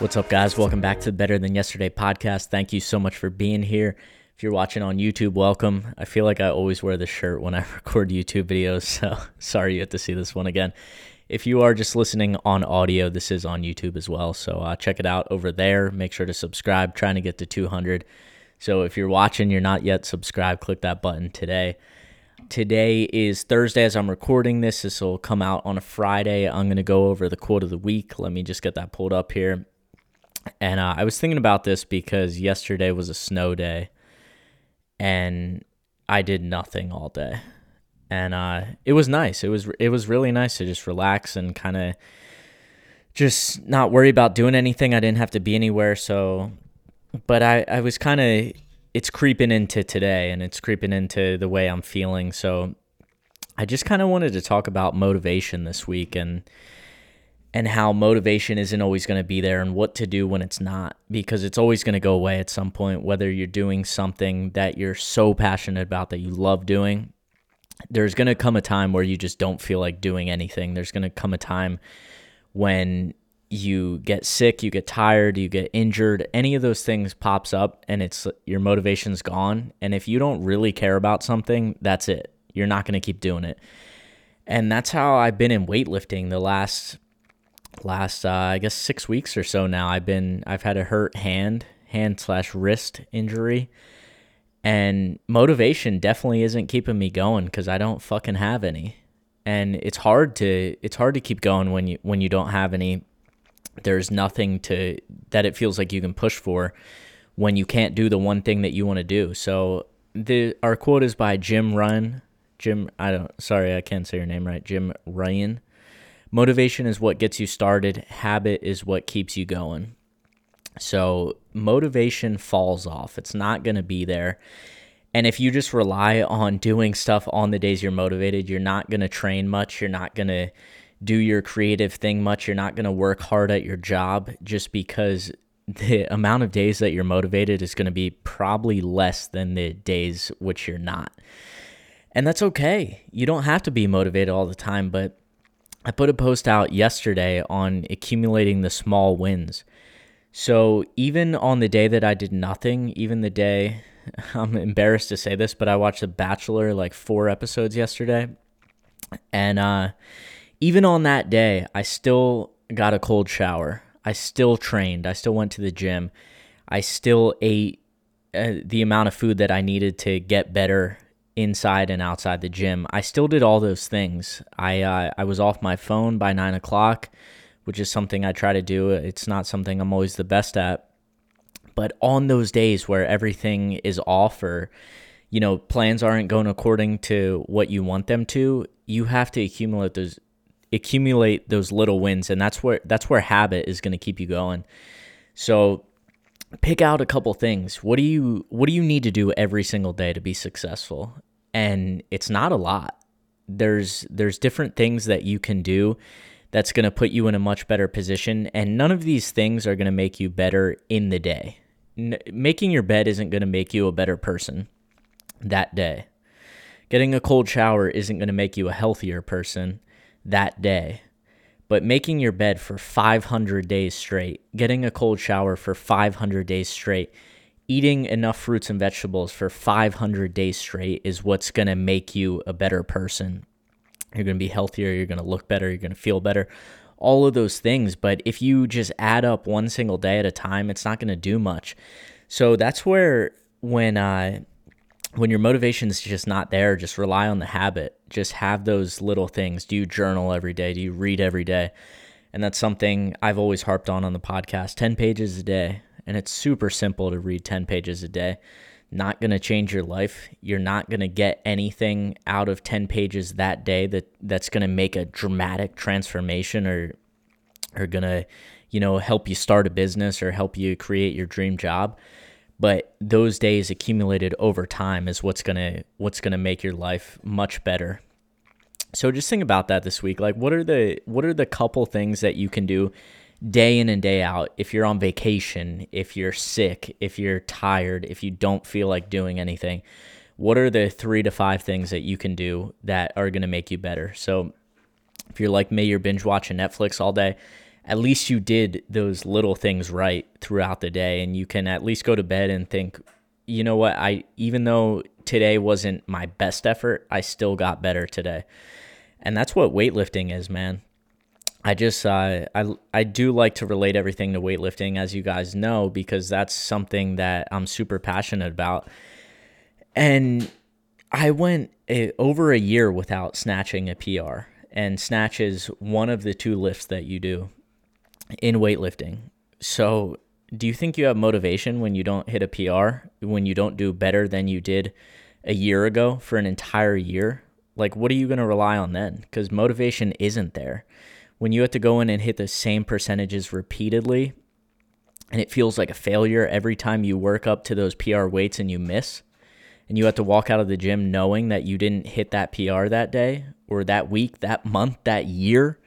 What's up, guys? Welcome back to the Better Than Yesterday podcast. Thank you so much for being here. If you're watching on YouTube, welcome. I feel like I always wear this shirt when I record YouTube videos, so sorry you have to see this one again. If you are just listening on audio, this is on YouTube as well, so uh, check it out over there. Make sure to subscribe, trying to get to 200. So if you're watching, you're not yet subscribed, click that button today. Today is Thursday as I'm recording this. This will come out on a Friday. I'm going to go over the quote of the week. Let me just get that pulled up here. And uh, I was thinking about this because yesterday was a snow day and I did nothing all day. And uh, it was nice. It was it was really nice to just relax and kind of just not worry about doing anything. I didn't have to be anywhere. So, but I I was kind of it's creeping into today and it's creeping into the way I'm feeling. So, I just kind of wanted to talk about motivation this week and and how motivation isn't always going to be there and what to do when it's not because it's always going to go away at some point whether you're doing something that you're so passionate about that you love doing there's going to come a time where you just don't feel like doing anything. There's going to come a time when you get sick you get tired you get injured any of those things pops up and it's your motivation's gone. And if you don't really care about something that's it. You're not going to keep doing it. And that's how I've been in weightlifting the last last uh, I guess six weeks or so now. I've been I've had a hurt hand hand slash wrist injury, and motivation definitely isn't keeping me going because I don't fucking have any, and it's hard to it's hard to keep going when you when you don't have any. There's nothing to that it feels like you can push for when you can't do the one thing that you want to do. So the our quote is by Jim Ryun. Jim, I don't. Sorry, I can't say your name right. Jim Ryun Motivation is what gets you started, habit is what keeps you going. So, motivation falls off. It's not going to be there. And if you just rely on doing stuff on the days you're motivated, you're not going to train much. You're not going to do your creative thing much. You're not going to work hard at your job just because the amount of days that you're motivated is going to be probably less than the days which you're not. And that's okay. You don't have to be motivated all the time, but I put a post out yesterday on accumulating the small wins. So even on the day that I did nothing, even the day I'm embarrassed to say this, but I watched The Bachelor like four episodes yesterday. And uh, even on that day, I still got a cold shower. I still trained. I still went to the gym. I still ate uh, the amount of food that I needed to get better inside and outside the gym. I still did all those things. I uh, I was off my phone by nine o'clock, which is something I try to do. It's not something I'm always the best at, but on those days where everything is off or you know plans aren't going according to what you want them to, you have to accumulate those accumulate those little wins, and that's where that's where habit is going to keep you going. So pick out a couple things. What do you what do you need to do every single day to be successful? And it's not a lot. There's there's different things that you can do that's going to put you in a much better position and none of these things are going to make you better in the day. N- making your bed isn't going to make you a better person that day. Getting a cold shower isn't going to make you a healthier person that day. But making your bed for 500 days straight, getting a cold shower for 500 days straight eating enough fruits and vegetables for 500 days straight is what's going to make you a better person. You're going to be healthier, you're going to look better, you're going to feel better, all of those things. But if you just add up one single day at a time, it's not going to do much. So that's where when uh, when your motivation is just not there, just rely on the habit. Just have those little things. Do you journal every day? Do you read every day? And that's something I've always harped on on the podcast 10 pages a day and it's super simple to read 10 pages a day. Not going to change your life. You're not going to get anything out of 10 pages that day that that's going to make a dramatic transformation or or going to you know, help you start a business or help you create your dream job. But those days accumulated over time is what's gonna what's gonna make your life much better. So just think about that this week. Like what are the what are the couple things that you can do day in and day out if you're on vacation, if you're sick, if you're tired, if you don't feel like doing anything? What are the 3 to 5 things that you can do that are going to make you better? So if you're like me, you're binge watching Netflix all day, at least you did those little things right throughout the day and you can at least go to bed and think, you know what, I even though today wasn't my best effort, I still got better today. And that's what weightlifting is, man. I just uh, I I do like to relate everything to weightlifting, as you guys know, because that's something that I'm super passionate about. And I went a, over a year without snatching a PR, and snatch is one of the two lifts that you do in weightlifting. So, do you think you have motivation when you don't hit a PR, when you don't do better than you did a year ago for an entire year? Like, what are you going to rely on then? Because motivation isn't there. When you have to go in and hit the same percentages repeatedly, and it feels like a failure every time you work up to those PR weights and you miss, and you have to walk out of the gym knowing that you didn't hit that PR that day or that week, that month, that year,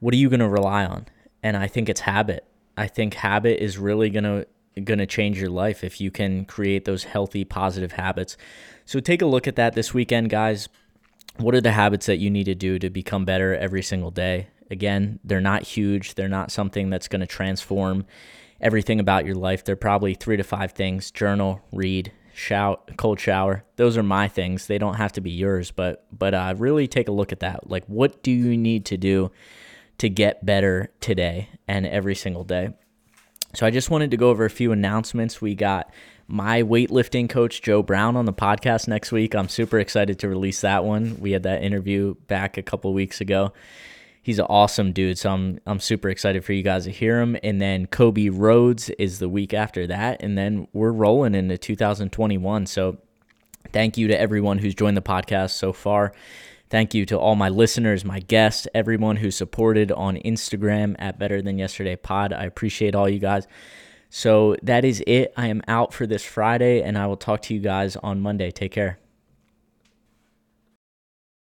what are you going to rely on? And I think it's habit. I think habit is really going to going to change your life if you can create those healthy positive habits. So take a look at that this weekend, guys. What are the habits that you need to do to become better every single day? Again, they're not huge. They're not something that's going to transform everything about your life. They're probably 3 to 5 things. Journal, read, shout, cold shower. Those are my things. They don't have to be yours, but but uh, really take a look at that. Like, what do you need to do to get better today and every single day? So I just wanted to go over a few announcements. We got my weightlifting coach Joe Brown on the podcast next week. I'm super excited to release that one. We had that interview back a couple weeks ago he's an awesome dude. So I'm I'm super excited for you guys to hear him. And then Kobe Rhodes is the week after that, and then we're rolling into 2021. So thank you to everyone who's joined the podcast so far. Thank you to all my listeners, my guests, everyone who supported on Instagram at Better Than Yesterday Pod. I appreciate all you guys. So that is it. I am out for this Friday, and I will talk to you guys on Monday. Take care.